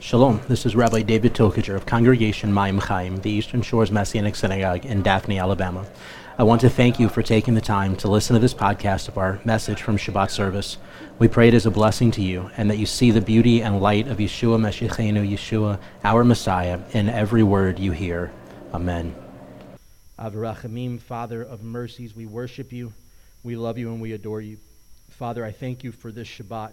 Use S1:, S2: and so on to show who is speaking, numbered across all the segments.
S1: Shalom, this is Rabbi David Tokajer of Congregation Mayim Chaim, the Eastern Shores Messianic Synagogue in Daphne, Alabama. I want to thank you for taking the time to listen to this podcast of our message from Shabbat service. We pray it is a blessing to you and that you see the beauty and light of Yeshua Meshichenu, Yeshua, our Messiah, in every word you hear. Amen. Avrachamim, Father of mercies, we worship you, we love you, and we adore you. Father, I thank you for this Shabbat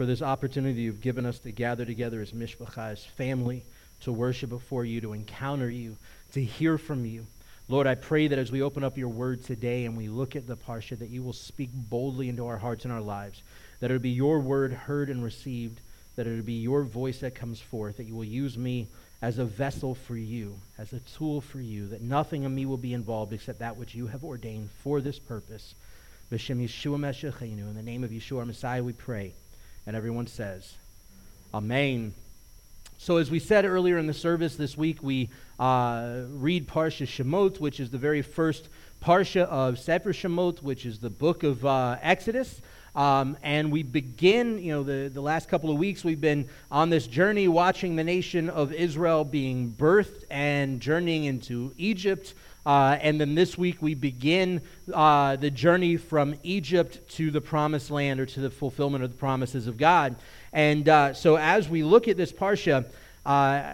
S1: for this opportunity you've given us to gather together as mishpacha, as family, to worship before you, to encounter you, to hear from you. Lord, I pray that as we open up your word today and we look at the parsha, that you will speak boldly into our hearts and our lives, that it would be your word heard and received, that it would be your voice that comes forth, that you will use me as a vessel for you, as a tool for you, that nothing in me will be involved except that which you have ordained for this purpose. In the name of Yeshua our Messiah, we pray. And everyone says, Amen. So, as we said earlier in the service this week, we uh, read Parsha Shemot, which is the very first Parsha of Sefer Shemot, which is the book of uh, Exodus. Um, and we begin, you know, the, the last couple of weeks, we've been on this journey watching the nation of Israel being birthed and journeying into Egypt. Uh, and then this week we begin uh, the journey from Egypt to the promised land or to the fulfillment of the promises of God. And uh, so as we look at this Parsha, uh,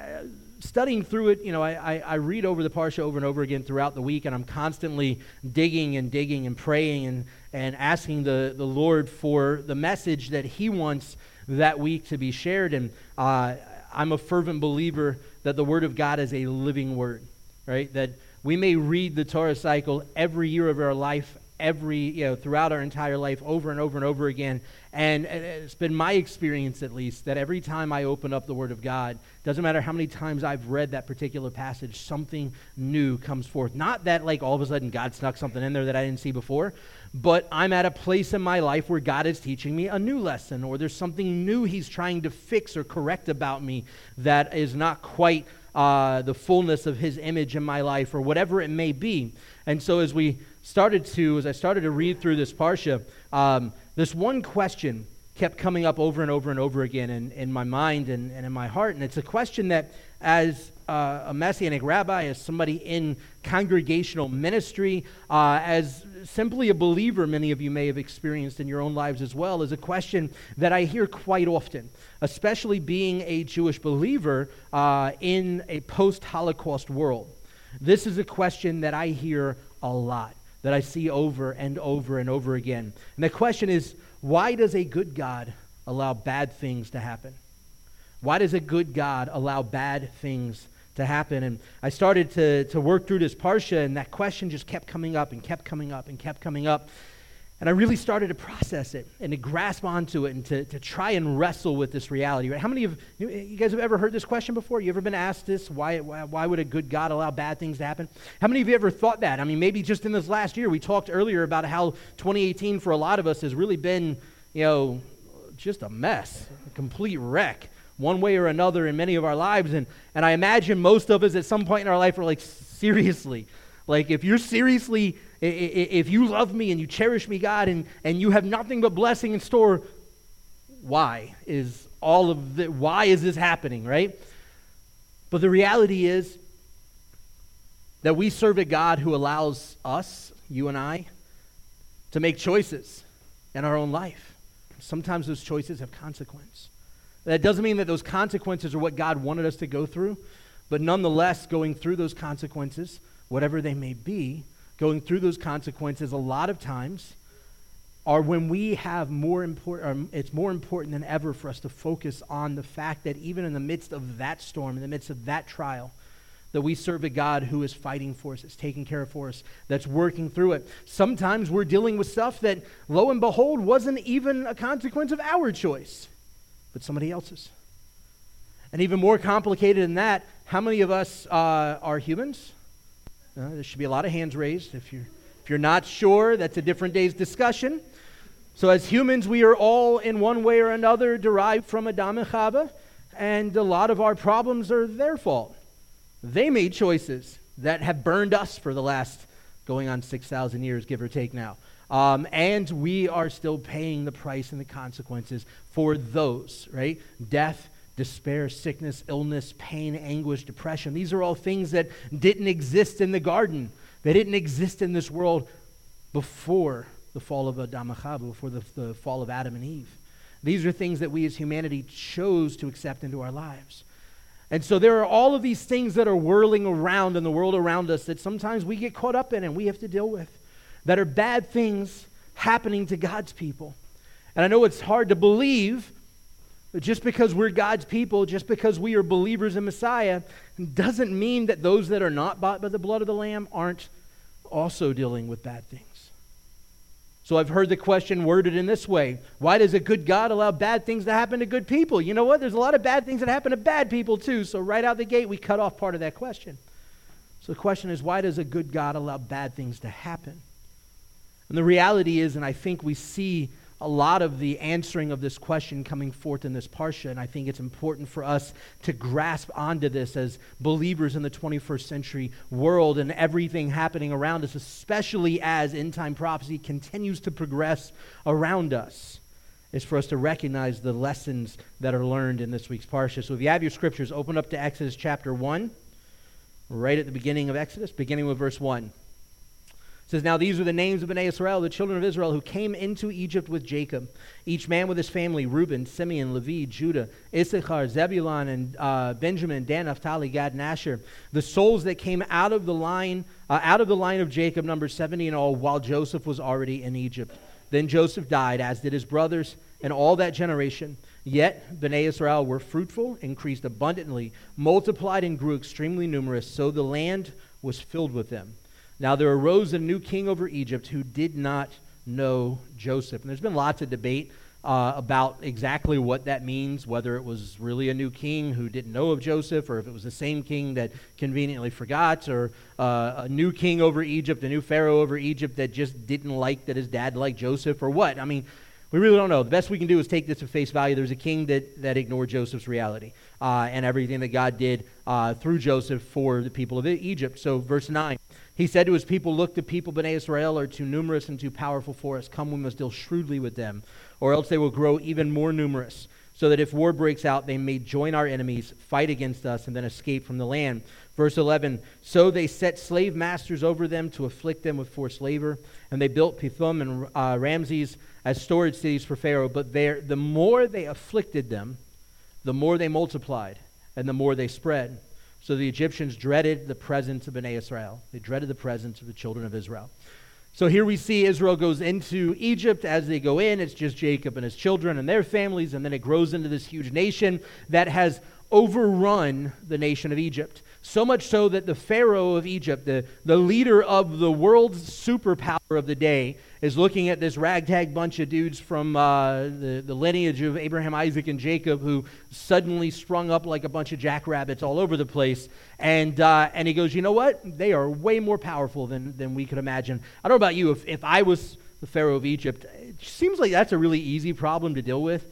S1: studying through it, you know, I, I, read over the Parsha over and over again throughout the week, and I'm constantly digging and digging and praying and, and asking the, the Lord for the message that He wants that week to be shared. And uh, I'm a fervent believer that the Word of God is a living Word, right? That we may read the Torah cycle every year of our life, every, you know, throughout our entire life, over and over and over again. And it's been my experience, at least, that every time I open up the Word of God, doesn't matter how many times I've read that particular passage, something new comes forth. Not that, like, all of a sudden God snuck something in there that I didn't see before, but I'm at a place in my life where God is teaching me a new lesson, or there's something new He's trying to fix or correct about me that is not quite uh, the fullness of his image in my life or whatever it may be. And so as we started to, as I started to read through this Parsha, um, this one question kept coming up over and over and over again in, in my mind and, and in my heart. And it's a question that, as uh, a Messianic rabbi, as somebody in congregational ministry, uh, as simply a believer, many of you may have experienced in your own lives as well, is a question that I hear quite often, especially being a Jewish believer uh, in a post Holocaust world. This is a question that I hear a lot, that I see over and over and over again. And the question is why does a good God allow bad things to happen? Why does a good God allow bad things to happen. And I started to, to work through this Parsha, and that question just kept coming up and kept coming up and kept coming up. And I really started to process it and to grasp onto it and to, to try and wrestle with this reality. Right? How many of you, you guys have ever heard this question before? You ever been asked this? Why, why, why would a good God allow bad things to happen? How many of you ever thought that? I mean, maybe just in this last year, we talked earlier about how 2018 for a lot of us has really been, you know, just a mess, a complete wreck one way or another in many of our lives. And, and I imagine most of us at some point in our life are like, seriously, like if you're seriously, if you love me and you cherish me, God, and, and you have nothing but blessing in store, why is all of the, why is this happening, right? But the reality is that we serve a God who allows us, you and I, to make choices in our own life. Sometimes those choices have consequence. That doesn't mean that those consequences are what God wanted us to go through, but nonetheless, going through those consequences, whatever they may be, going through those consequences a lot of times are when we have more important, um, it's more important than ever for us to focus on the fact that even in the midst of that storm, in the midst of that trial, that we serve a God who is fighting for us, that's taking care of for us, that's working through it. Sometimes we're dealing with stuff that, lo and behold, wasn't even a consequence of our choice but somebody else's. And even more complicated than that, how many of us uh, are humans? Uh, there should be a lot of hands raised. If you're, if you're not sure, that's a different day's discussion. So, as humans, we are all in one way or another derived from Adam and Chava, and a lot of our problems are their fault. They made choices that have burned us for the last going on 6,000 years, give or take now. Um, and we are still paying the price and the consequences for those, right? Death, despair, sickness, illness, pain, anguish, depression. These are all things that didn't exist in the garden. They didn't exist in this world before the fall of Adam before the, the fall of Adam and Eve. These are things that we as humanity chose to accept into our lives. And so there are all of these things that are whirling around in the world around us that sometimes we get caught up in and we have to deal with that are bad things happening to God's people. And I know it's hard to believe but just because we're God's people, just because we are believers in Messiah, doesn't mean that those that are not bought by the blood of the Lamb aren't also dealing with bad things. So I've heard the question worded in this way Why does a good God allow bad things to happen to good people? You know what? There's a lot of bad things that happen to bad people too. So right out the gate, we cut off part of that question. So the question is why does a good God allow bad things to happen? And the reality is, and I think we see a lot of the answering of this question coming forth in this parsha, and I think it's important for us to grasp onto this as believers in the 21st century world and everything happening around us, especially as end time prophecy continues to progress around us. Is for us to recognize the lessons that are learned in this week's parsha. So, if you have your scriptures, open up to Exodus chapter 1, right at the beginning of Exodus, beginning with verse 1 says, Now these are the names of Bnei Israel, the children of Israel, who came into Egypt with Jacob, each man with his family Reuben, Simeon, Levi, Judah, Issachar, Zebulun, and uh, Benjamin, Dan, Naphtali, Gad, and Asher. The souls that came out of the line, uh, out of the line of Jacob, number 70 in all, while Joseph was already in Egypt. Then Joseph died, as did his brothers and all that generation. Yet Bnei Israel were fruitful, increased abundantly, multiplied, and grew extremely numerous, so the land was filled with them. Now there arose a new king over Egypt who did not know Joseph. And there's been lots of debate uh, about exactly what that means, whether it was really a new king who didn't know of Joseph, or if it was the same king that conveniently forgot, or uh, a new king over Egypt, a new pharaoh over Egypt that just didn't like that his dad liked Joseph, or what. I mean, we really don't know. The best we can do is take this at face value. There's a king that, that ignored Joseph's reality uh, and everything that God did uh, through Joseph for the people of Egypt. So, verse 9. He said to his people, Look, the people Bnei Israel are too numerous and too powerful for us. Come, we must deal shrewdly with them, or else they will grow even more numerous, so that if war breaks out, they may join our enemies, fight against us, and then escape from the land. Verse 11 So they set slave masters over them to afflict them with forced labor, and they built Pithom and uh, Ramses as storage cities for Pharaoh. But there, the more they afflicted them, the more they multiplied, and the more they spread. So the Egyptians dreaded the presence of Bnei Israel. They dreaded the presence of the children of Israel. So here we see Israel goes into Egypt. As they go in, it's just Jacob and his children and their families, and then it grows into this huge nation that has overrun the nation of Egypt. So much so that the Pharaoh of Egypt, the, the leader of the world's superpower of the day, is looking at this ragtag bunch of dudes from uh, the, the lineage of Abraham, Isaac, and Jacob who suddenly sprung up like a bunch of jackrabbits all over the place. And, uh, and he goes, You know what? They are way more powerful than, than we could imagine. I don't know about you. If, if I was the Pharaoh of Egypt, it seems like that's a really easy problem to deal with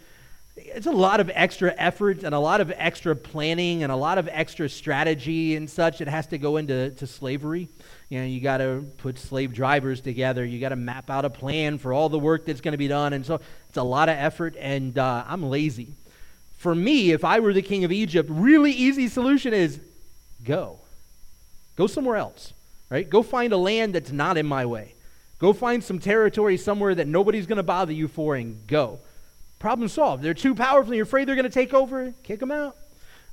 S1: it's a lot of extra effort and a lot of extra planning and a lot of extra strategy and such that has to go into to slavery. You know, you got to put slave drivers together. You got to map out a plan for all the work that's going to be done, and so it's a lot of effort. And uh, I'm lazy. For me, if I were the king of Egypt, really easy solution is go, go somewhere else. Right? Go find a land that's not in my way. Go find some territory somewhere that nobody's going to bother you for, and go. Problem solved. They're too powerful and you're afraid they're going to take over, kick them out.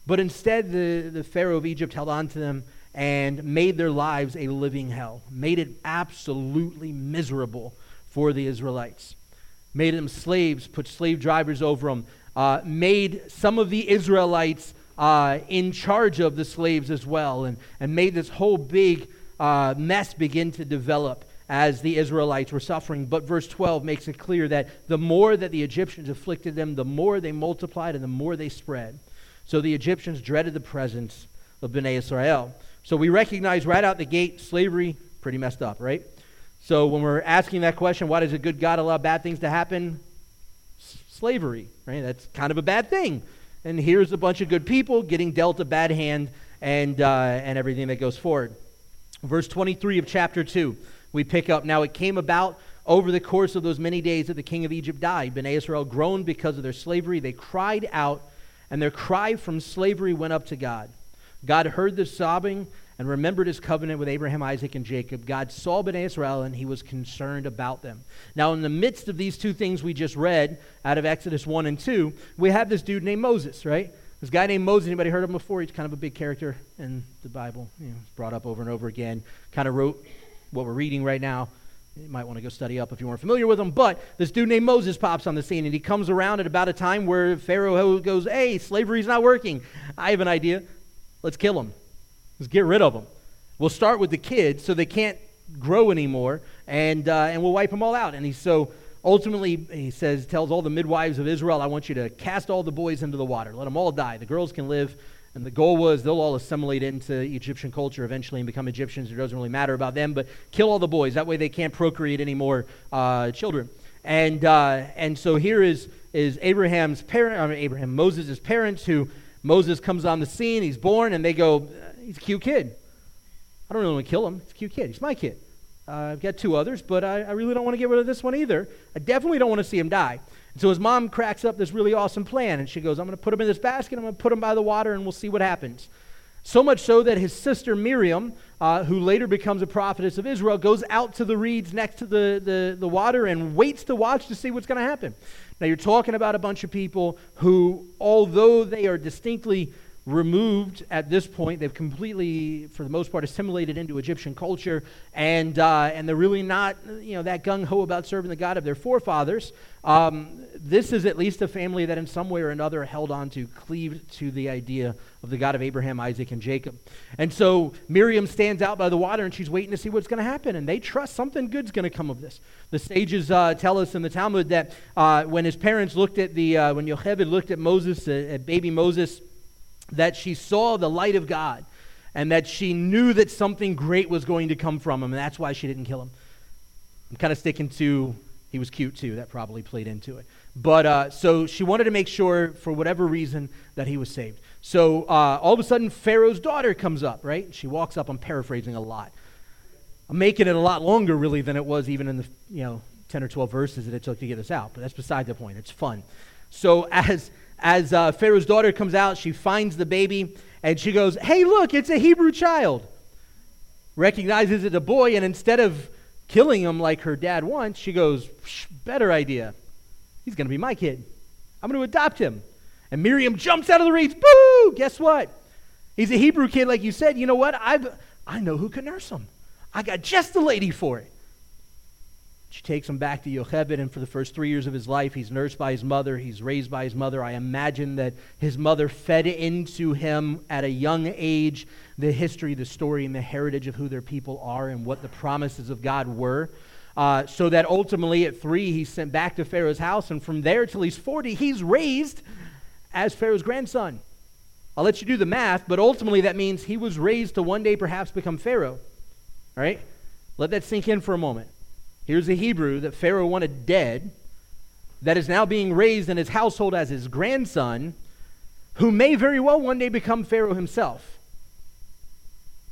S1: But instead, the, the Pharaoh of Egypt held on to them and made their lives a living hell, made it absolutely miserable for the Israelites, made them slaves, put slave drivers over them, uh, made some of the Israelites uh, in charge of the slaves as well, and, and made this whole big uh, mess begin to develop as the Israelites were suffering. But verse 12 makes it clear that the more that the Egyptians afflicted them, the more they multiplied and the more they spread. So the Egyptians dreaded the presence of Bnei Israel. So we recognize right out the gate slavery, pretty messed up, right? So when we're asking that question, why does a good God allow bad things to happen? Slavery, right? That's kind of a bad thing. And here's a bunch of good people getting dealt a bad hand and, uh, and everything that goes forward. Verse 23 of chapter 2 we pick up. Now it came about over the course of those many days that the king of Egypt died. Bnei Israel groaned because of their slavery. They cried out and their cry from slavery went up to God. God heard the sobbing and remembered his covenant with Abraham, Isaac, and Jacob. God saw Bnei Israel, and he was concerned about them. Now, in the midst of these two things we just read out of Exodus 1 and 2, we have this dude named Moses, right? This guy named Moses, anybody heard of him before? He's kind of a big character in the Bible. You know, it's brought up over and over again. Kind of wrote what we're reading right now. You might want to go study up if you weren't familiar with him. But this dude named Moses pops on the scene, and he comes around at about a time where Pharaoh goes, Hey, slavery's not working. I have an idea. Let's kill them. Let's get rid of them. We'll start with the kids so they can't grow anymore, and, uh, and we'll wipe them all out. And he so ultimately he says tells all the midwives of Israel, I want you to cast all the boys into the water. Let them all die. The girls can live. And the goal was they'll all assimilate into Egyptian culture eventually and become Egyptians. It doesn't really matter about them, but kill all the boys. That way they can't procreate any more uh, children. And, uh, and so here is, is Abraham's parent, I mean, Abraham, Moses' parents, who Moses comes on the scene. He's born, and they go, he's a cute kid. I don't really want to kill him. He's a cute kid. He's my kid. Uh, I've got two others, but I, I really don't want to get rid of this one either. I definitely don't want to see him die. And so his mom cracks up this really awesome plan, and she goes, I'm going to put him in this basket, I'm going to put him by the water, and we'll see what happens. So much so that his sister Miriam, uh, who later becomes a prophetess of Israel, goes out to the reeds next to the, the, the water and waits to watch to see what's going to happen. Now, you're talking about a bunch of people who, although they are distinctly removed at this point. They've completely, for the most part, assimilated into Egyptian culture, and uh, and they're really not, you know, that gung ho about serving the God of their forefathers. Um, this is at least a family that, in some way or another, held on to, cleaved to the idea of the God of Abraham, Isaac, and Jacob. And so Miriam stands out by the water, and she's waiting to see what's going to happen, and they trust something good's going to come of this. The sages uh, tell us in the Talmud that uh, when his parents looked at the, uh, when Yocheved looked at Moses, uh, at baby Moses that she saw the light of God and that she knew that something great was going to come from him, and that's why she didn't kill him. I'm kind of sticking to he was cute too. That probably played into it. But uh, so she wanted to make sure, for whatever reason, that he was saved. So uh, all of a sudden, Pharaoh's daughter comes up, right? She walks up. I'm paraphrasing a lot. I'm making it a lot longer, really, than it was even in the you know 10 or 12 verses that it took to get us out. But that's beside the point. It's fun. So as as uh, Pharaoh's daughter comes out, she finds the baby and she goes, Hey, look, it's a Hebrew child. Recognizes it's a boy, and instead of killing him like her dad wants, she goes, Better idea. He's going to be my kid. I'm going to adopt him. And Miriam jumps out of the reeds. Boo! Guess what? He's a Hebrew kid, like you said. You know what? I've, I know who can nurse him. I got just the lady for it. She takes him back to Yocheved, and for the first three years of his life, he's nursed by his mother, he's raised by his mother. I imagine that his mother fed into him at a young age the history, the story, and the heritage of who their people are and what the promises of God were. Uh, so that ultimately at three, he's sent back to Pharaoh's house, and from there till he's 40, he's raised as Pharaoh's grandson. I'll let you do the math, but ultimately that means he was raised to one day perhaps become Pharaoh. All right? Let that sink in for a moment. Here's a Hebrew that Pharaoh wanted dead, that is now being raised in his household as his grandson, who may very well one day become Pharaoh himself.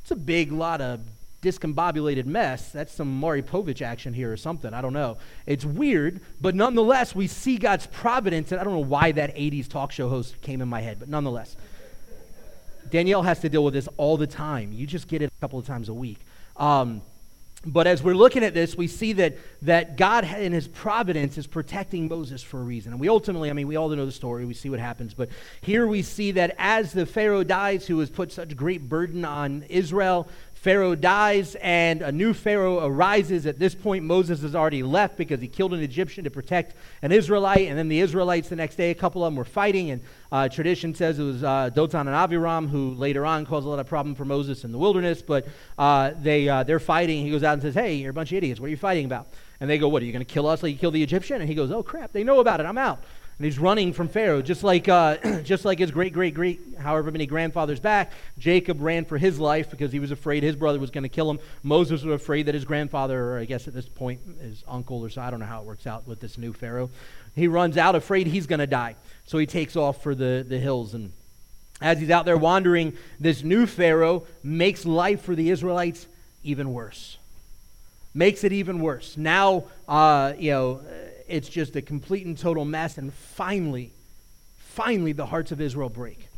S1: It's a big lot of discombobulated mess. That's some Maury Povich action here or something. I don't know. It's weird, but nonetheless, we see God's providence. And I don't know why that 80s talk show host came in my head, but nonetheless. Danielle has to deal with this all the time. You just get it a couple of times a week. Um, but as we're looking at this, we see that, that God in his providence is protecting Moses for a reason. And we ultimately, I mean, we all know the story, we see what happens. But here we see that as the Pharaoh dies, who has put such great burden on Israel, Pharaoh dies and a new Pharaoh arises. At this point, Moses has already left because he killed an Egyptian to protect an Israelite. And then the Israelites, the next day, a couple of them were fighting. And uh, tradition says it was uh, and Aviram who later on caused a lot of problem for Moses in the wilderness. But uh, they, uh, they're fighting. He goes out and says, Hey, you're a bunch of idiots. What are you fighting about? And they go, What, are you going to kill us like you killed the Egyptian? And he goes, Oh, crap. They know about it. I'm out and he's running from Pharaoh, just like, uh, just like his great, great, great, however many grandfathers back. Jacob ran for his life because he was afraid his brother was going to kill him. Moses was afraid that his grandfather, or I guess at this point, his uncle or so, I don't know how it works out with this new Pharaoh. He runs out, afraid he's going to die. So he takes off for the, the hills. And as he's out there wandering, this new Pharaoh makes life for the Israelites even worse. Makes it even worse. Now, uh, you know it's just a complete and total mess. And finally,
S2: finally the hearts of Israel break.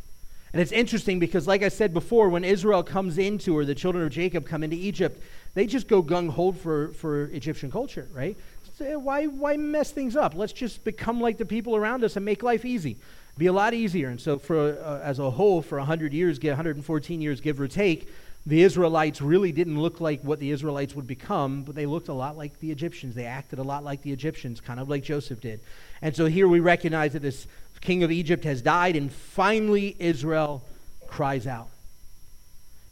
S2: And it's interesting because, like I said before, when Israel comes into, or the children of Jacob come into Egypt, they just go gung ho for, for Egyptian culture, right? So why, why mess things up? Let's just become like the people around us and make life easy. Be a lot easier. And so, for uh, as a whole, for 100 years, get 114 years, give or take, the Israelites really didn't look like what the Israelites would become, but they looked a lot like the Egyptians. They acted a lot like the Egyptians, kind of like Joseph did. And so here we recognize that this king of Egypt has died, and finally Israel cries out.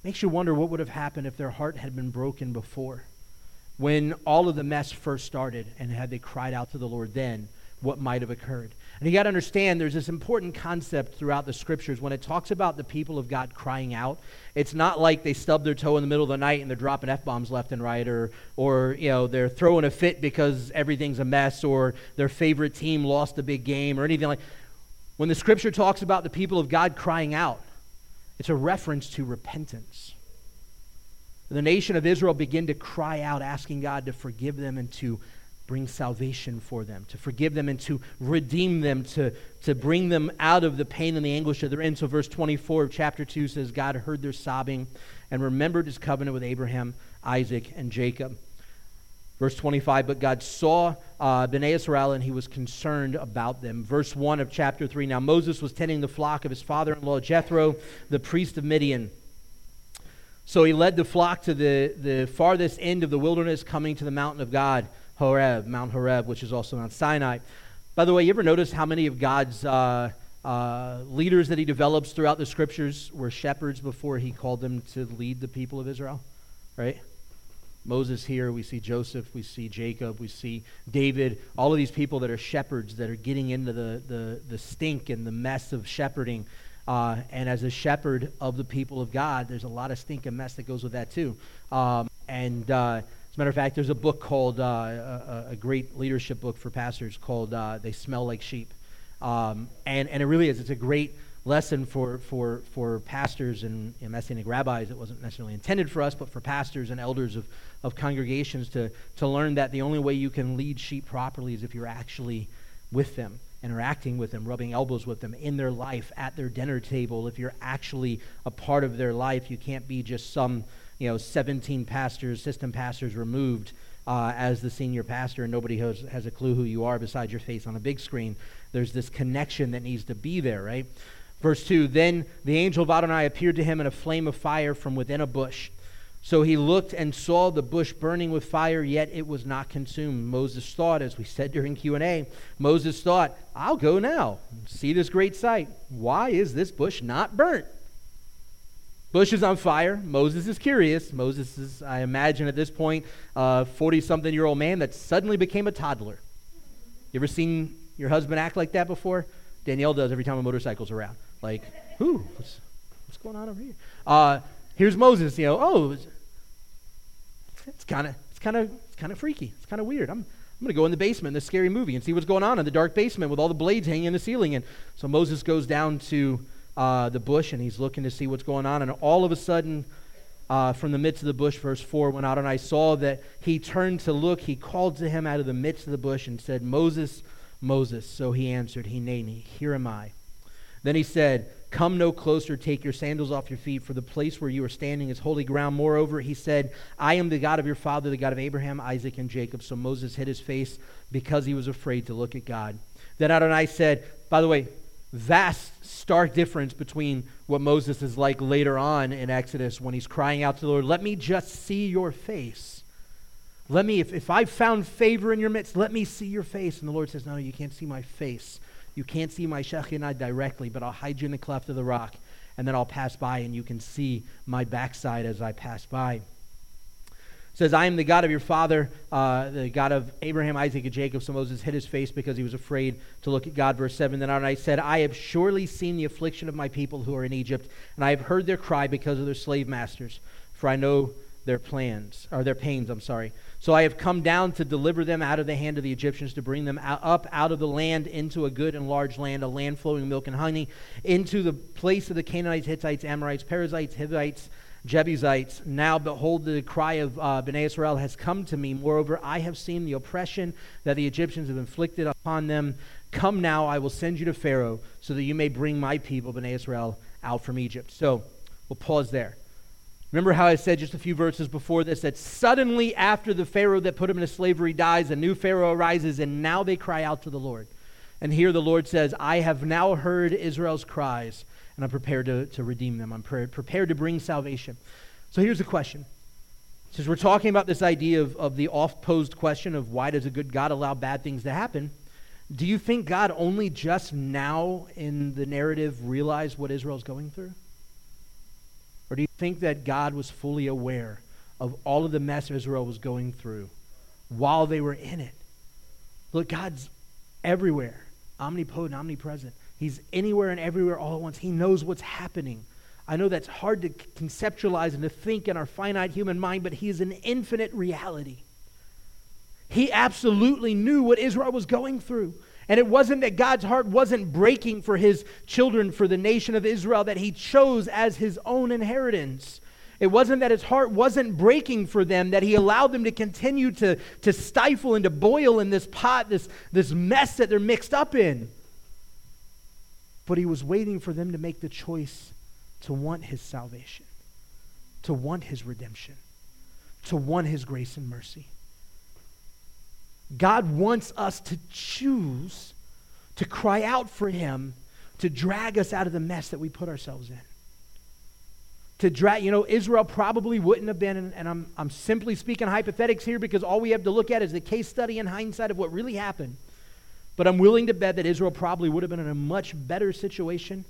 S2: Makes you wonder what would have happened if their heart had been broken before. When all of the mess first started, and had they cried out to the Lord then, what might have occurred. And you got to understand there's this important concept throughout the scriptures when it talks about the people of God crying out. It's not like they stub their toe in the middle of the night and they're dropping F bombs left and right, or, or you know, they're throwing a fit because everything's a mess, or their favorite team lost a big game, or anything like when the scripture talks about the people of God crying out, it's a reference to repentance. The nation of Israel began to cry out, asking God to forgive them and to bring salvation for them, to forgive them and to redeem them, to, to bring them out of the pain and the anguish that they're in. So, verse 24 of chapter 2 says, God heard their sobbing and remembered his covenant with Abraham, Isaac, and Jacob. Verse 25, but God saw uh, Bnei Israel and he was concerned about them. Verse 1 of chapter 3, now Moses was tending the flock of his father-in-law Jethro, the priest of Midian. So he led the flock to the, the farthest end of the wilderness, coming to the mountain of God, Horeb, Mount Horeb, which is also Mount Sinai. By the way, you ever notice how many of God's uh, uh, leaders that he develops throughout the scriptures were shepherds before he called them to lead the people of Israel? Right? Moses here, we see Joseph, we see Jacob, we see David, all of these people that are shepherds that are getting into the, the, the stink and the mess of shepherding. Uh, and as a shepherd of the people of God, there's a lot of stink and mess that goes with that too. Um, and uh, as a matter of fact, there's a book called, uh, a, a, great leadership book for pastors called uh, They Smell Like Sheep. Um, and, and it really is. It's a great lesson for, for, for pastors and, and Messianic rabbis. It wasn't necessarily intended for us, but for pastors and elders of, of congregations to, to learn that the only way you can lead sheep properly is if you're actually with them, interacting with them, rubbing elbows with them in their life, at their dinner table. If you're actually a part of their life, you can't be just some, you know, 17 pastors, system pastors removed uh, as the senior pastor and nobody has, has a clue who you are besides your face on a big screen. There's this connection that needs to be there, right? Verse 2 Then the angel of Adonai appeared to him in a flame of fire from within a bush. So he looked and saw the bush burning with fire, yet it was not consumed. Moses thought, as we said during Q&A, Moses thought, I'll go now, see this great sight. Why is this bush not burnt? Bush is on fire. Moses is curious. Moses is, I imagine at this point, a 40-something year old man that suddenly became a toddler. You ever seen your husband act like that before? Danielle does every time a motorcycle's around. Like, who? What's, what's going on over here? Uh, here's Moses. You know, oh, it's kind of it's kind of it's kind of freaky. It's kind of weird. I'm I'm going to go in the basement in this scary movie and see what's going on in the dark basement with all the blades hanging in the ceiling. And so Moses goes down to uh, the bush and he's looking to see what's going on. And all of a sudden, uh, from the midst of the bush, verse 4, went out, and I saw that he turned to look, he called to him out of the midst of the bush and said, Moses, Moses. So he answered, Hineni, here am I. Then he said, Come no closer, take your sandals off your feet, for the place where you are standing is holy ground. Moreover, he said, I am the God of your father, the God of Abraham, Isaac, and Jacob. So Moses hid his face because he was afraid to look at God. Then Adonai said, By the way, vast, stark difference between what Moses is like later on in Exodus when he's crying out to the Lord, Let me just see your face. Let me, if, if I've found favor in your midst, let me see your face. And the Lord says, No, you can't see my face you can't see my Shekinah directly, but I'll hide you in the cleft of the rock, and then I'll pass by, and you can see my backside as I pass by. Says, I am the God of your father, uh, the God of Abraham, Isaac, and Jacob. So Moses hid his face because he was afraid to look at God. Verse 7 Then I said, I have surely seen the affliction of my people who are in Egypt, and I have heard their cry because of their slave masters, for I know their plans, or their pains, I'm sorry. So I have come down to deliver them out of the hand of the Egyptians, to bring them up out of the land into a good and large land, a land flowing milk and honey, into the place of the Canaanites, Hittites, Amorites, Perizzites, Hivites, Jebusites. Now, behold, the cry of uh, Bnei Israel has come to me. Moreover, I have seen the oppression that the Egyptians have inflicted upon them. Come now, I will send you to Pharaoh, so that you may bring my people, Bnei Israel, out from Egypt. So we'll pause there. Remember how I said just a few verses before this that suddenly after the Pharaoh that put him into slavery dies, a new Pharaoh arises, and now they cry out to the Lord. And here the Lord says, I have now heard Israel's cries, and I'm prepared to, to redeem them. I'm pre- prepared to bring salvation. So here's the question. Since we're talking about this idea of, of the oft posed question of why does a good God allow bad things to happen, do you think God only just now in the narrative realized what Israel's going through? Or do you think that God was fully aware of all of the mess Israel was going through while they were in it? Look, God's everywhere, omnipotent, omnipresent. He's anywhere and everywhere all at once. He knows what's happening. I know that's hard to conceptualize and to think in our finite human mind, but He is an infinite reality. He absolutely knew what Israel was going through. And it wasn't that God's heart wasn't breaking for his children, for the nation of Israel that he chose as his own inheritance. It wasn't that his heart wasn't breaking for them, that he allowed them to continue to, to stifle and to boil in this pot, this, this mess that they're mixed up in. But he was waiting for them to make the choice to want his salvation, to want his redemption, to want his grace and mercy. God wants us to choose to cry out for Him to drag us out of the mess that we put ourselves in. To drag, you know, Israel probably wouldn't have been, and I'm, I'm simply speaking hypothetics here because all we have to look at is the case study in hindsight of what really happened. But I'm willing to bet that Israel probably would have been in a much better situation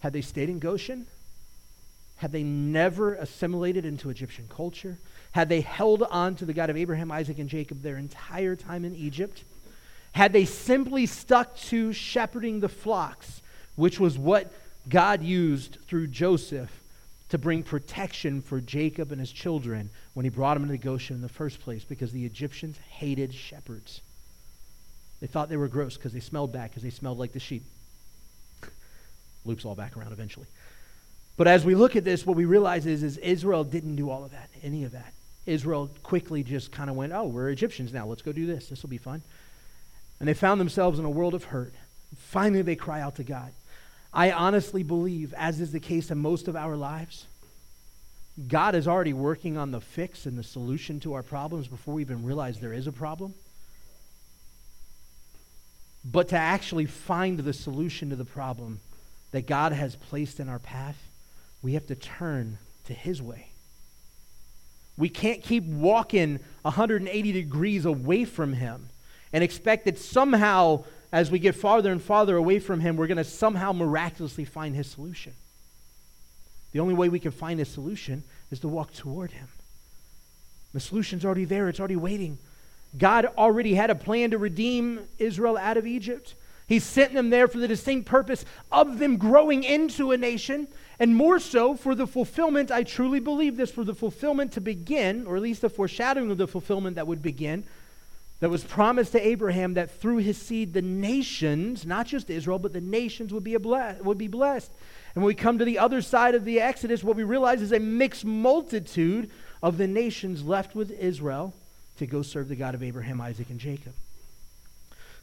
S2: had they stayed in Goshen, had they never assimilated into Egyptian culture, had they held on to the God of Abraham, Isaac, and Jacob their entire time in Egypt, had they simply stuck to shepherding the flocks, which was what God used through Joseph to bring protection for Jacob and his children when he brought them into Goshen in the first place, because the Egyptians hated shepherds. They thought they were gross because they smelled bad, because they smelled like the sheep. Loops all back around eventually. But as we look at this, what we realize is, is Israel didn't do all of that, any of that. Israel quickly just kind of went, oh, we're Egyptians now. Let's go do this. This will be fun. And they found themselves in a world of hurt. Finally, they cry out to God. I honestly believe, as is the case in most of our lives, God is already working on the fix and the solution to our problems before we even realize there is a problem. But to actually find the solution to the problem that God has placed in our path, we have to turn to His way. We can't keep walking 180 degrees away from Him and expect that somehow, as we get farther and farther away from Him, we're going to somehow miraculously find His solution. The only way we can find His solution is to walk toward Him. The solution's already there, it's already waiting. God already had a plan to redeem Israel out of Egypt. He sent them there for the distinct purpose of them growing into a nation and more so for the fulfillment, I truly believe this, for the fulfillment to begin, or at least the foreshadowing of the fulfillment that would begin, that was promised to Abraham that through his seed the nations, not just Israel, but the nations would be, ble- would be blessed. And when we come to the other side of the Exodus, what we realize is a mixed multitude of the nations left with Israel to go serve the God of Abraham, Isaac, and Jacob.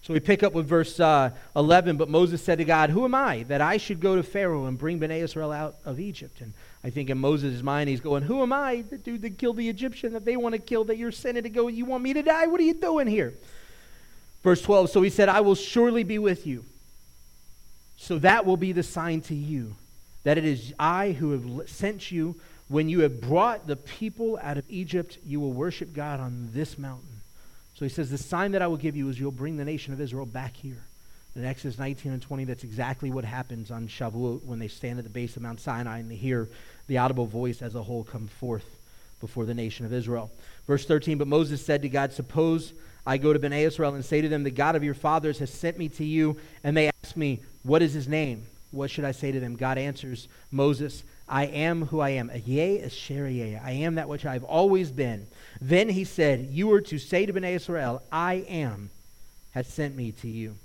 S2: So we pick up with verse uh, 11. But Moses said to God, Who am I that I should go to Pharaoh and bring Bnei Israel out of Egypt? And I think in Moses' mind, he's going, Who am I, the dude that killed the Egyptian that they want to kill, that you're sending to go, you want me to die? What are you doing here? Verse 12 So he said, I will surely be with you. So that will be the sign to you that it is I who have sent you. When you have brought the people out of Egypt, you will worship God on this mountain. So he says, The sign that I will give you is you'll bring the nation of Israel back here. In Exodus 19 and 20, that's exactly what happens on Shavuot when they stand at the base of Mount Sinai and they hear the audible voice as a whole come forth before the nation of Israel. Verse 13, But Moses said to God, Suppose I go to Bnei Israel and say to them, The God of your fathers has sent me to you, and they ask me, What is his name? What should I say to them? God answers Moses, I am who I am. Yea, Asher I am that which I have always been. Then he said, You are to say to Bnei Israel, I am, has sent me to you.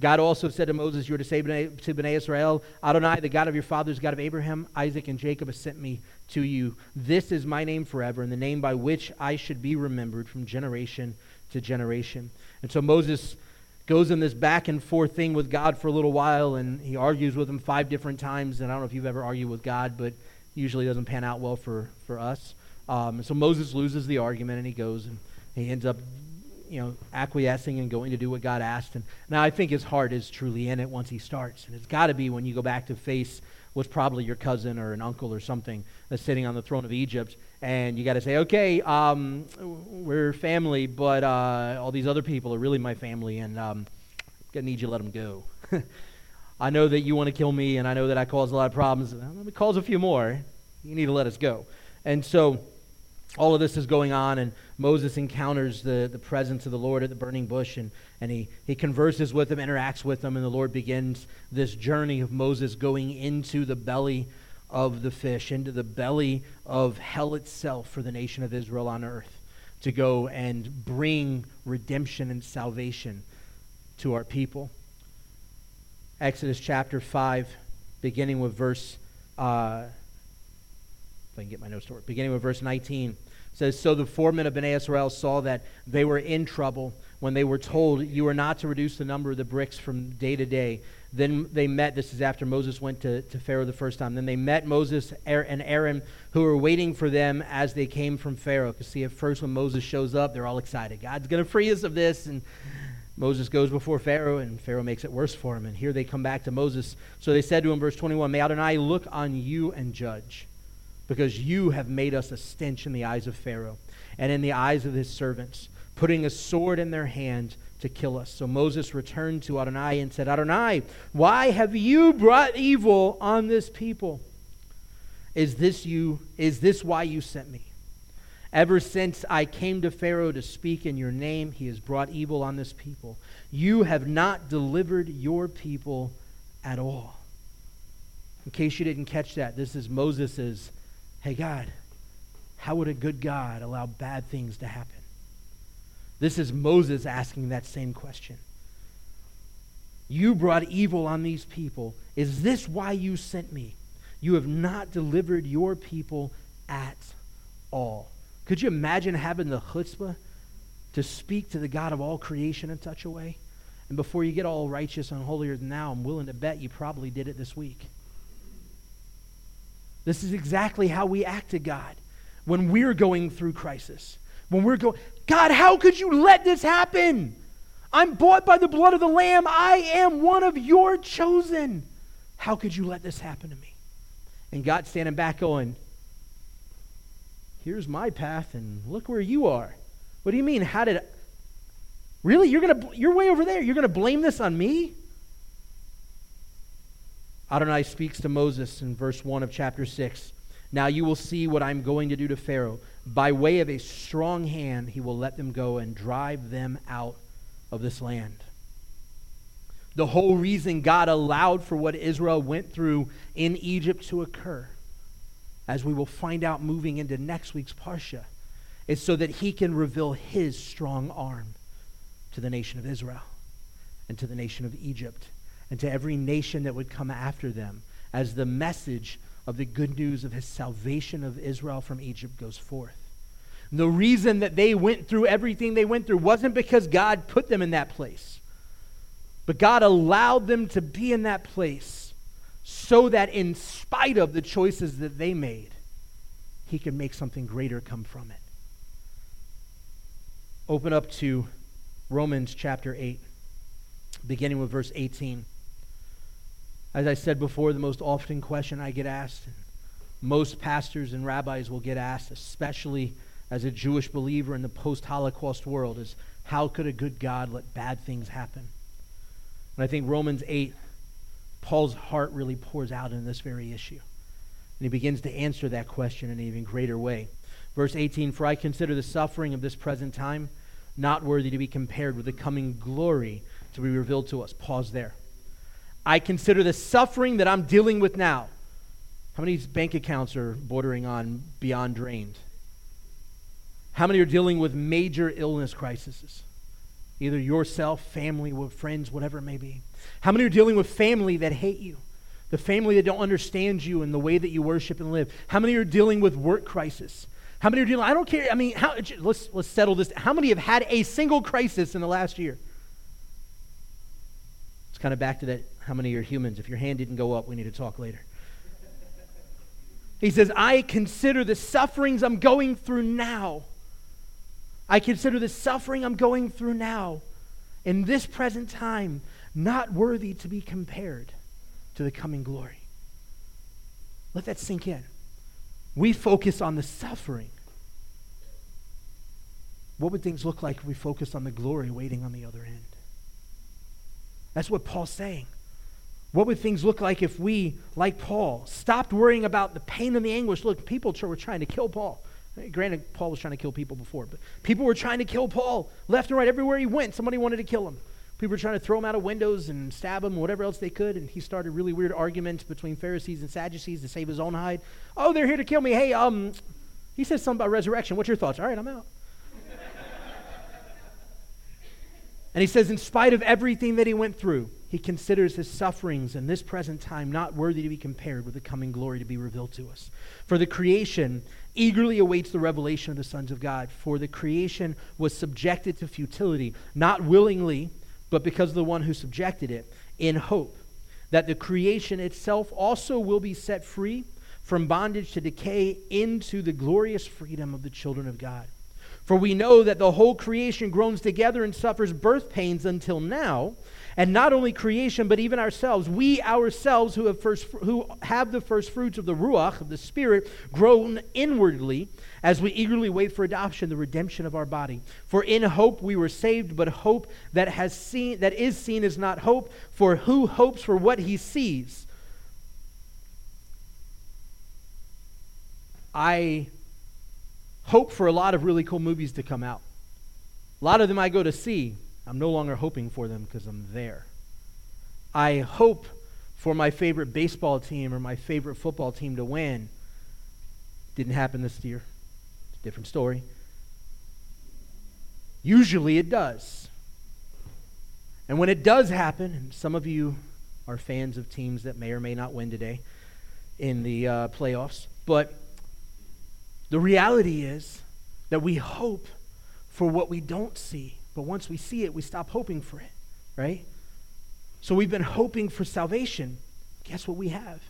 S2: God also said to Moses, You are to say to Bnei Israel, Adonai, the God of your fathers, God of Abraham, Isaac, and Jacob, has sent me to you. This is my name forever, and the name by which I should be remembered from generation to generation. And so Moses goes in this back and forth thing with God for a little while, and he argues with him five different times. And I don't know if you've ever argued with God, but usually it doesn't pan out well for, for us. Um, so Moses loses the argument, and he goes and he ends up, you know, acquiescing and going to do what God asked. And now I think his heart is truly in it once he starts, and it's got to be when you go back to face what's probably your cousin or an uncle or something that's sitting on the throne of Egypt, and you got to say, okay, um, we're family, but uh, all these other people are really my family, and um, I need you to let them go. I know that you want to kill me, and I know that I cause a lot of problems. Let me cause a few more. You need to let us go. And so all of this is going on, and Moses encounters the, the presence of the Lord at the burning bush, and, and he, he converses with him, interacts with him, and the Lord begins this journey of Moses going into the belly of the fish, into the belly of hell itself for the nation of Israel on earth, to go and bring redemption and salvation to our people. Exodus chapter 5, beginning with verse, uh, I can get my notes to work, beginning with verse 19 says, So the four men of Bnei Israel saw that they were in trouble when they were told, You are not to reduce the number of the bricks from day to day. Then they met, this is after Moses went to, to Pharaoh the first time. Then they met Moses er-, and Aaron, who were waiting for them as they came from Pharaoh. Because, see, at first when Moses shows up, they're all excited. God's going to free us of this. And Moses goes before Pharaoh, and Pharaoh makes it worse for him. And here they come back to Moses. So they said to him, verse 21, May Adonai look on you and judge, because you have made us a stench in the eyes of Pharaoh and in the eyes of his servants, putting a sword in their hand to kill us. So Moses returned to Adonai and said, Adonai, why have you brought evil on this people? Is this you is this why you sent me? Ever since I came to Pharaoh to speak in your name, he has brought evil on this people. You have not delivered your people at all. In case you didn't catch that, this is Moses' Hey God, how would a good God allow bad things to happen? This is Moses asking that same question. You brought evil on these people. Is this why you sent me? You have not delivered your people at all. Could you imagine having the chutzpah to speak to the God of all creation in such a way? And before you get all righteous and holier than thou, I'm willing to bet you probably did it this week. This is exactly how we act to God when we're going through crisis. When we're going, God, how could you let this happen? I'm bought by the blood of the Lamb. I am one of your chosen. How could you let this happen to me? And God standing back going, Here's my path, and look where you are. What do you mean? How did. I... Really? You're, gonna, you're way over there. You're going to blame this on me? Adonai speaks to Moses in verse 1 of chapter 6. Now you will see what I'm going to do to Pharaoh. By way of a strong hand, he will let them go and drive them out of this land. The whole reason God allowed for what Israel went through in Egypt to occur, as we will find out moving into next week's Parsha, is so that he can reveal his strong arm to the nation of Israel and to the nation of Egypt and to every nation that would come after them as the message of the good news of his salvation of Israel from Egypt goes forth. the reason that they went through everything they went through wasn't because God put them in that place, but God allowed them to be in that place so that in spite of the choices that they made, he could make something greater come from it. Open up to Romans chapter 8, beginning with verse 18. As I said before, the most often question I get asked, most pastors and rabbis will get asked, especially as a Jewish believer in the post Holocaust world, is how could a good God let bad things happen? And I think Romans 8, Paul's heart really pours out in this very issue. And he begins to answer that question in an even greater way. Verse 18 For I consider the suffering of this present time not worthy to be compared with the coming glory to be revealed to us. Pause there. I consider the suffering that I'm dealing with now. How many bank accounts are bordering on beyond drained? How many are dealing with major illness crises? Either yourself, family, friends, whatever it may be. How many are dealing with family that hate you? The family that don't understand you and the way that you worship and live. How many are dealing with work crisis? How many are dealing? I don't care. I mean, how, let's let's settle this. How many have had a single crisis in the last year? It's kind of back to that how many are humans? If your hand didn't go up, we need to talk later. He says, I consider the sufferings I'm going through now. I consider the suffering I'm going through now in this present time not worthy to be compared to the coming glory. Let that sink in. We focus on the suffering. What would things look like if we focused on the glory waiting on the other end? That's what Paul's saying. What would things look like if we, like Paul, stopped worrying about the pain and the anguish? Look, people were trying to kill Paul. Granted, Paul was trying to kill people before, but people were trying to kill Paul left and right. Everywhere he went, somebody wanted to kill him. People were trying to throw him out of windows and stab him, whatever else they could. And he started really weird arguments between Pharisees and Sadducees to save his own hide. Oh, they're here to kill me. Hey, um, he says something about resurrection. What's your thoughts? All right, I'm out. And he says, in spite of everything that he went through, he considers his sufferings in this present time not worthy to be compared with the coming glory to be revealed to us. For the creation eagerly awaits the revelation of the sons of God. For the creation was subjected to futility, not willingly, but because of the one who subjected it, in hope that the creation itself also will be set free from bondage to decay into the glorious freedom of the children of God. For we know that the whole creation groans together and suffers birth pains until now. And not only creation, but even ourselves, we ourselves who have, first, who have the first fruits of the Ruach, of the Spirit, groan inwardly as we eagerly wait for adoption, the redemption of our body. For in hope we were saved, but hope that, has seen, that is seen is not hope, for who hopes for what he sees? I hope for a lot of really cool movies to come out. A lot of them I go to see. I'm no longer hoping for them because I'm there. I hope for my favorite baseball team or my favorite football team to win. Didn't happen this year. Different story. Usually it does. And when it does happen, and some of you are fans of teams that may or may not win today in the uh, playoffs, but the reality is that we hope for what we don't see. But once we see it, we stop hoping for it, right? So we've been hoping for salvation. Guess what we have?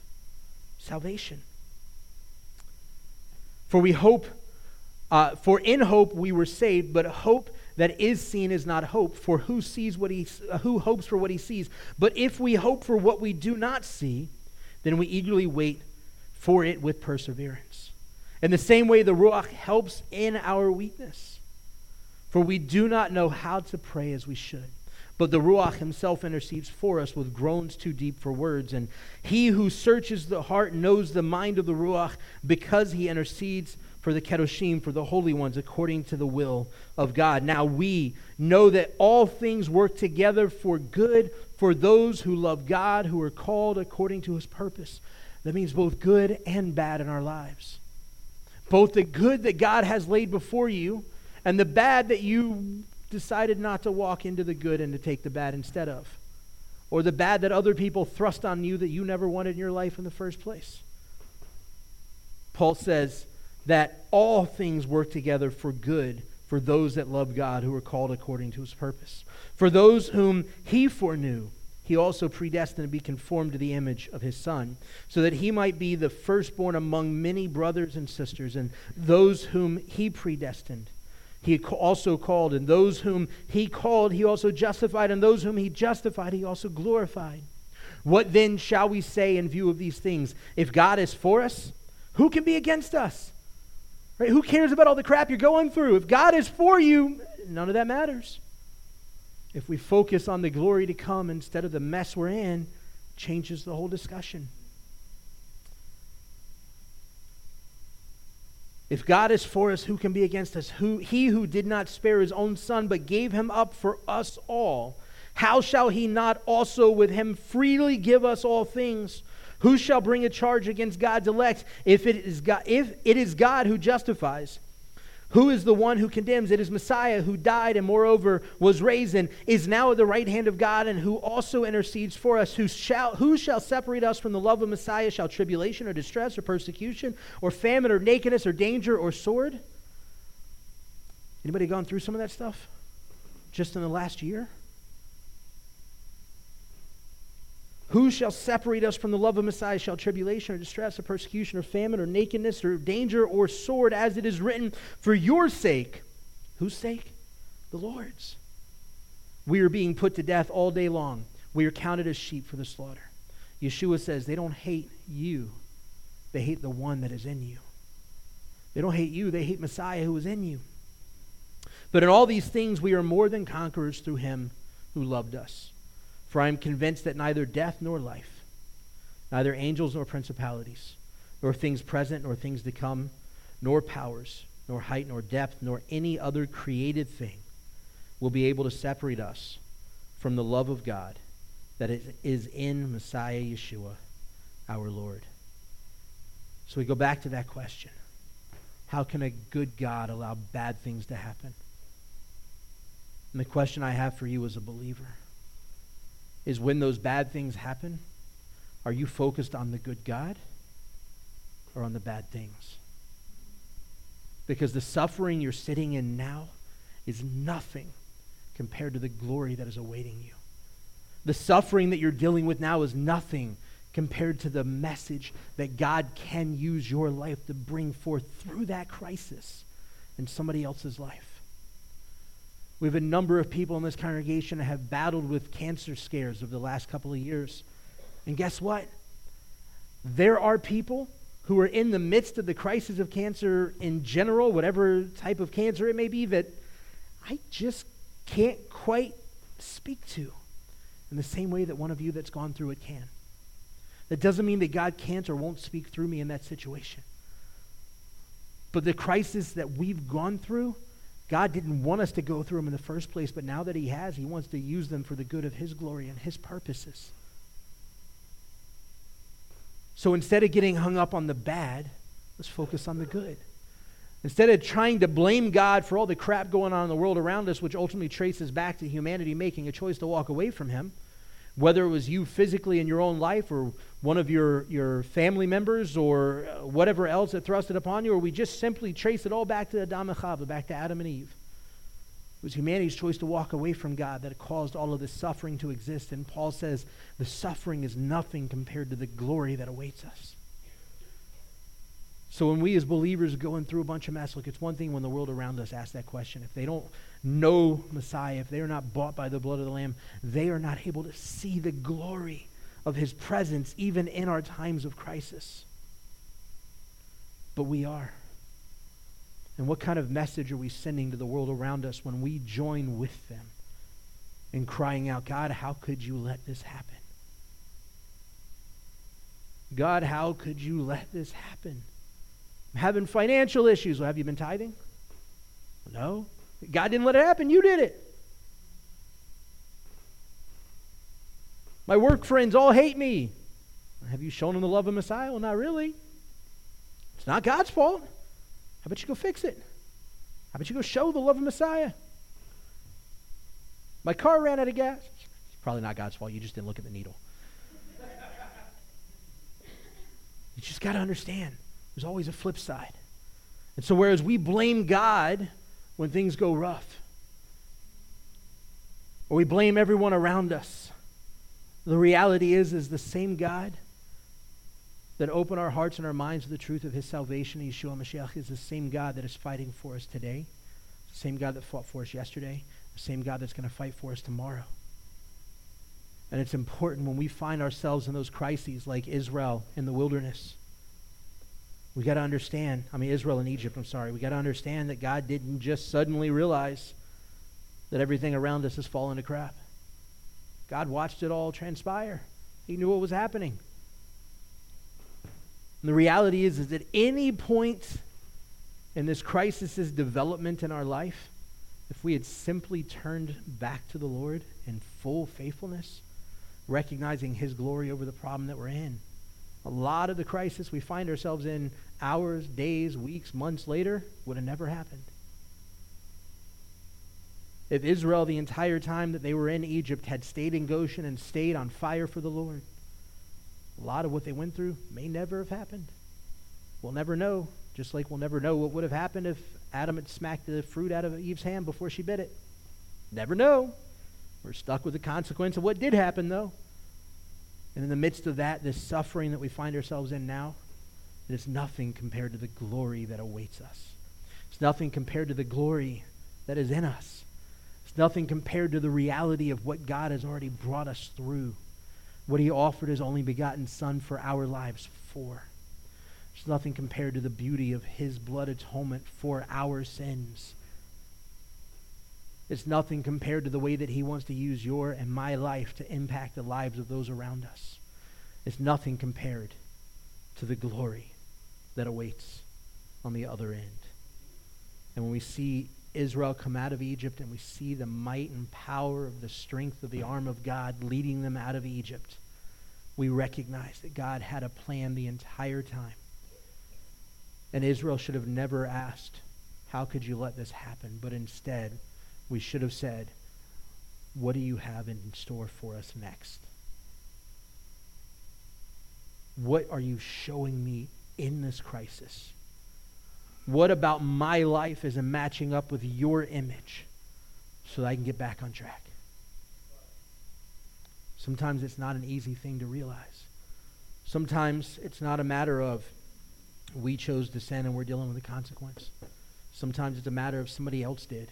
S2: Salvation. For we hope, uh, for in hope we were saved, but hope that is seen is not hope. For who sees what he, uh, who hopes for what he sees? But if we hope for what we do not see, then we eagerly wait for it with perseverance. In the same way, the Ruach helps in our weakness. For we do not know how to pray as we should. But the Ruach himself intercedes for us with groans too deep for words. And he who searches the heart knows the mind of the Ruach because he intercedes for the Kedoshim, for the holy ones, according to the will of God. Now we know that all things work together for good for those who love God, who are called according to his purpose. That means both good and bad in our lives. Both the good that God has laid before you and the bad that you decided not to walk into the good and to take the bad instead of. Or the bad that other people thrust on you that you never wanted in your life in the first place. Paul says that all things work together for good for those that love God who are called according to his purpose. For those whom he foreknew, he also predestined to be conformed to the image of his Son, so that he might be the firstborn among many brothers and sisters. And those whom he predestined, he also called, and those whom he called, he also justified, and those whom he justified, he also glorified. What then shall we say in view of these things? If God is for us, who can be against us? Right? Who cares about all the crap you're going through? If God is for you, none of that matters. If we focus on the glory to come instead of the mess we're in, changes the whole discussion. If God is for us, who can be against us? Who, he who did not spare his own son, but gave him up for us all, how shall he not also with him freely give us all things? Who shall bring a charge against God's elect if it is God, if it is God who justifies? Who is the one who condemns? It is Messiah who died and moreover was raised and is now at the right hand of God and who also intercedes for us. Who shall, who shall separate us from the love of Messiah? Shall tribulation or distress or persecution or famine or nakedness or danger or sword? Anybody gone through some of that stuff just in the last year? Who shall separate us from the love of Messiah? Shall tribulation or distress or persecution or famine or nakedness or danger or sword, as it is written, for your sake? Whose sake? The Lord's. We are being put to death all day long. We are counted as sheep for the slaughter. Yeshua says they don't hate you, they hate the one that is in you. They don't hate you, they hate Messiah who is in you. But in all these things, we are more than conquerors through him who loved us. For I am convinced that neither death nor life, neither angels nor principalities, nor things present nor things to come, nor powers, nor height nor depth, nor any other created thing will be able to separate us from the love of God that is in Messiah Yeshua, our Lord. So we go back to that question How can a good God allow bad things to happen? And the question I have for you as a believer is when those bad things happen, are you focused on the good God or on the bad things? Because the suffering you're sitting in now is nothing compared to the glory that is awaiting you. The suffering that you're dealing with now is nothing compared to the message that God can use your life to bring forth through that crisis in somebody else's life. We have a number of people in this congregation that have battled with cancer scares over the last couple of years. And guess what? There are people who are in the midst of the crisis of cancer in general, whatever type of cancer it may be, that I just can't quite speak to in the same way that one of you that's gone through it can. That doesn't mean that God can't or won't speak through me in that situation. But the crisis that we've gone through, God didn't want us to go through them in the first place, but now that He has, He wants to use them for the good of His glory and His purposes. So instead of getting hung up on the bad, let's focus on the good. Instead of trying to blame God for all the crap going on in the world around us, which ultimately traces back to humanity making a choice to walk away from Him, whether it was you physically in your own life or one of your, your family members or uh, whatever else that thrust it upon you, or we just simply trace it all back to Adam and Chava, back to Adam and Eve. It was humanity's choice to walk away from God that caused all of this suffering to exist. And Paul says the suffering is nothing compared to the glory that awaits us. So when we as believers are going through a bunch of mess, look, it's one thing when the world around us asks that question. If they don't know Messiah, if they are not bought by the blood of the Lamb, they are not able to see the glory of his presence even in our times of crisis. But we are. And what kind of message are we sending to the world around us when we join with them in crying out, God, how could you let this happen? God, how could you let this happen? I'm having financial issues. Well, have you been tithing? No. God didn't let it happen. You did it. My work friends all hate me. Have you shown them the love of Messiah? Well, not really. It's not God's fault. How about you go fix it? How about you go show the love of Messiah? My car ran out of gas. It's probably not God's fault. You just didn't look at the needle. you just got to understand there's always a flip side. And so, whereas we blame God when things go rough, or we blame everyone around us, the reality is, is the same God that opened our hearts and our minds to the truth of his salvation, Yeshua Mashiach, is the same God that is fighting for us today, the same God that fought for us yesterday, the same God that's going to fight for us tomorrow. And it's important when we find ourselves in those crises like Israel in the wilderness we got to understand, I mean, Israel and Egypt, I'm sorry, we got to understand that God didn't just suddenly realize that everything around us has fallen to crap. God watched it all transpire, He knew what was happening. And the reality is, is at any point in this crisis's development in our life, if we had simply turned back to the Lord in full faithfulness, recognizing His glory over the problem that we're in, a lot of the crisis we find ourselves in hours, days, weeks, months later would have never happened. If Israel, the entire time that they were in Egypt, had stayed in Goshen and stayed on fire for the Lord, a lot of what they went through may never have happened. We'll never know, just like we'll never know what would have happened if Adam had smacked the fruit out of Eve's hand before she bit it. Never know. We're stuck with the consequence of what did happen, though. And in the midst of that, this suffering that we find ourselves in now, it is nothing compared to the glory that awaits us. It's nothing compared to the glory that is in us. It's nothing compared to the reality of what God has already brought us through, what He offered His only begotten Son for our lives for. It's nothing compared to the beauty of His blood atonement for our sins. It's nothing compared to the way that He wants to use your and my life to impact the lives of those around us. It's nothing compared to the glory that awaits on the other end. And when we see Israel come out of Egypt and we see the might and power of the strength of the arm of God leading them out of Egypt, we recognize that God had a plan the entire time. And Israel should have never asked, How could you let this happen? But instead, we should have said, What do you have in store for us next? What are you showing me in this crisis? What about my life is matching up with your image so that I can get back on track? Sometimes it's not an easy thing to realize. Sometimes it's not a matter of we chose to sin and we're dealing with the consequence. Sometimes it's a matter of somebody else did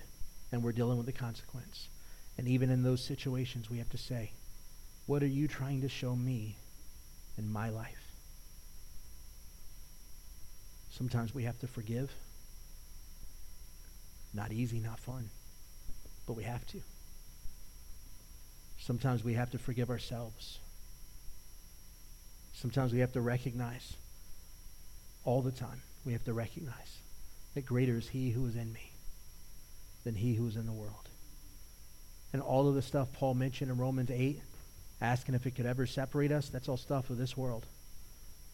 S2: and we're dealing with the consequence. And even in those situations, we have to say, What are you trying to show me in my life? Sometimes we have to forgive. Not easy, not fun, but we have to. Sometimes we have to forgive ourselves. Sometimes we have to recognize, all the time, we have to recognize that greater is He who is in me than He who is in the world. And all of the stuff Paul mentioned in Romans 8, asking if it could ever separate us, that's all stuff of this world.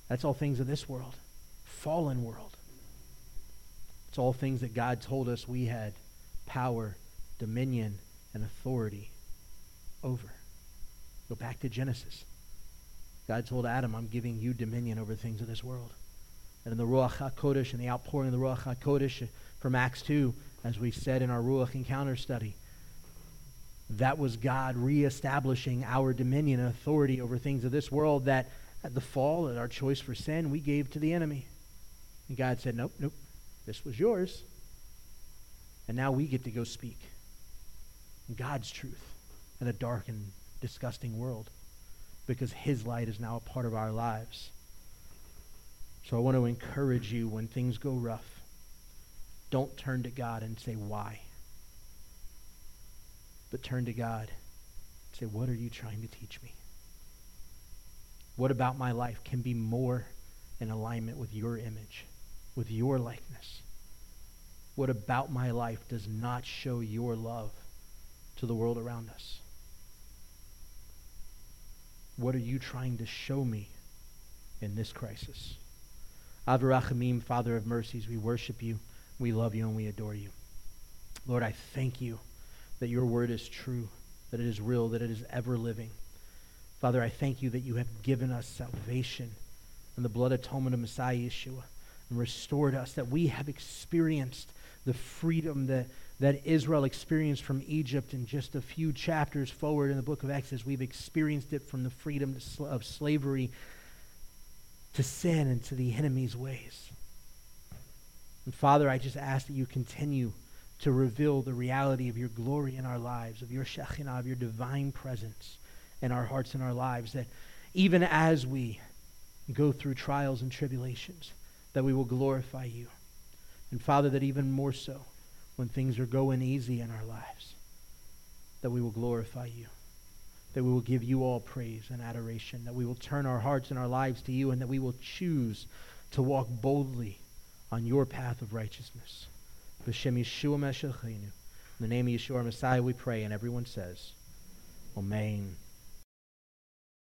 S2: That's all things of this world fallen world. It's all things that God told us we had power, dominion, and authority over. Go back to Genesis. God told Adam, I'm giving you dominion over things of this world. And in the Ruach HaKodesh and the outpouring of the Ruach HaKodesh from Acts 2, as we said in our Ruach encounter study, that was God reestablishing our dominion and authority over things of this world that at the fall, at our choice for sin, we gave to the enemy. And God said, Nope, nope, this was yours. And now we get to go speak God's truth in a dark and disgusting world because His light is now a part of our lives. So I want to encourage you when things go rough, don't turn to God and say, Why? But turn to God and say, What are you trying to teach me? What about my life can be more in alignment with your image? with your likeness? What about my life does not show your love to the world around us? What are you trying to show me in this crisis? Avrachamim, Father of mercies, we worship you, we love you, and we adore you. Lord, I thank you that your word is true, that it is real, that it is ever living. Father, I thank you that you have given us salvation and the blood atonement of Messiah Yeshua and restored us, that we have experienced the freedom that, that Israel experienced from Egypt in just a few chapters forward in the book of Exodus. We've experienced it from the freedom of slavery to sin and to the enemy's ways. And Father, I just ask that you continue to reveal the reality of your glory in our lives, of your Shekhinah, of your divine presence in our hearts and our lives, that even as we go through trials and tribulations, that we will glorify you. And Father, that even more so, when things are going easy in our lives, that we will glorify you. That we will give you all praise and adoration. That we will turn our hearts and our lives to you, and that we will choose to walk boldly on your path of righteousness. B'Shem Yeshua In the name of Yeshua Messiah we pray, and everyone says, Amen.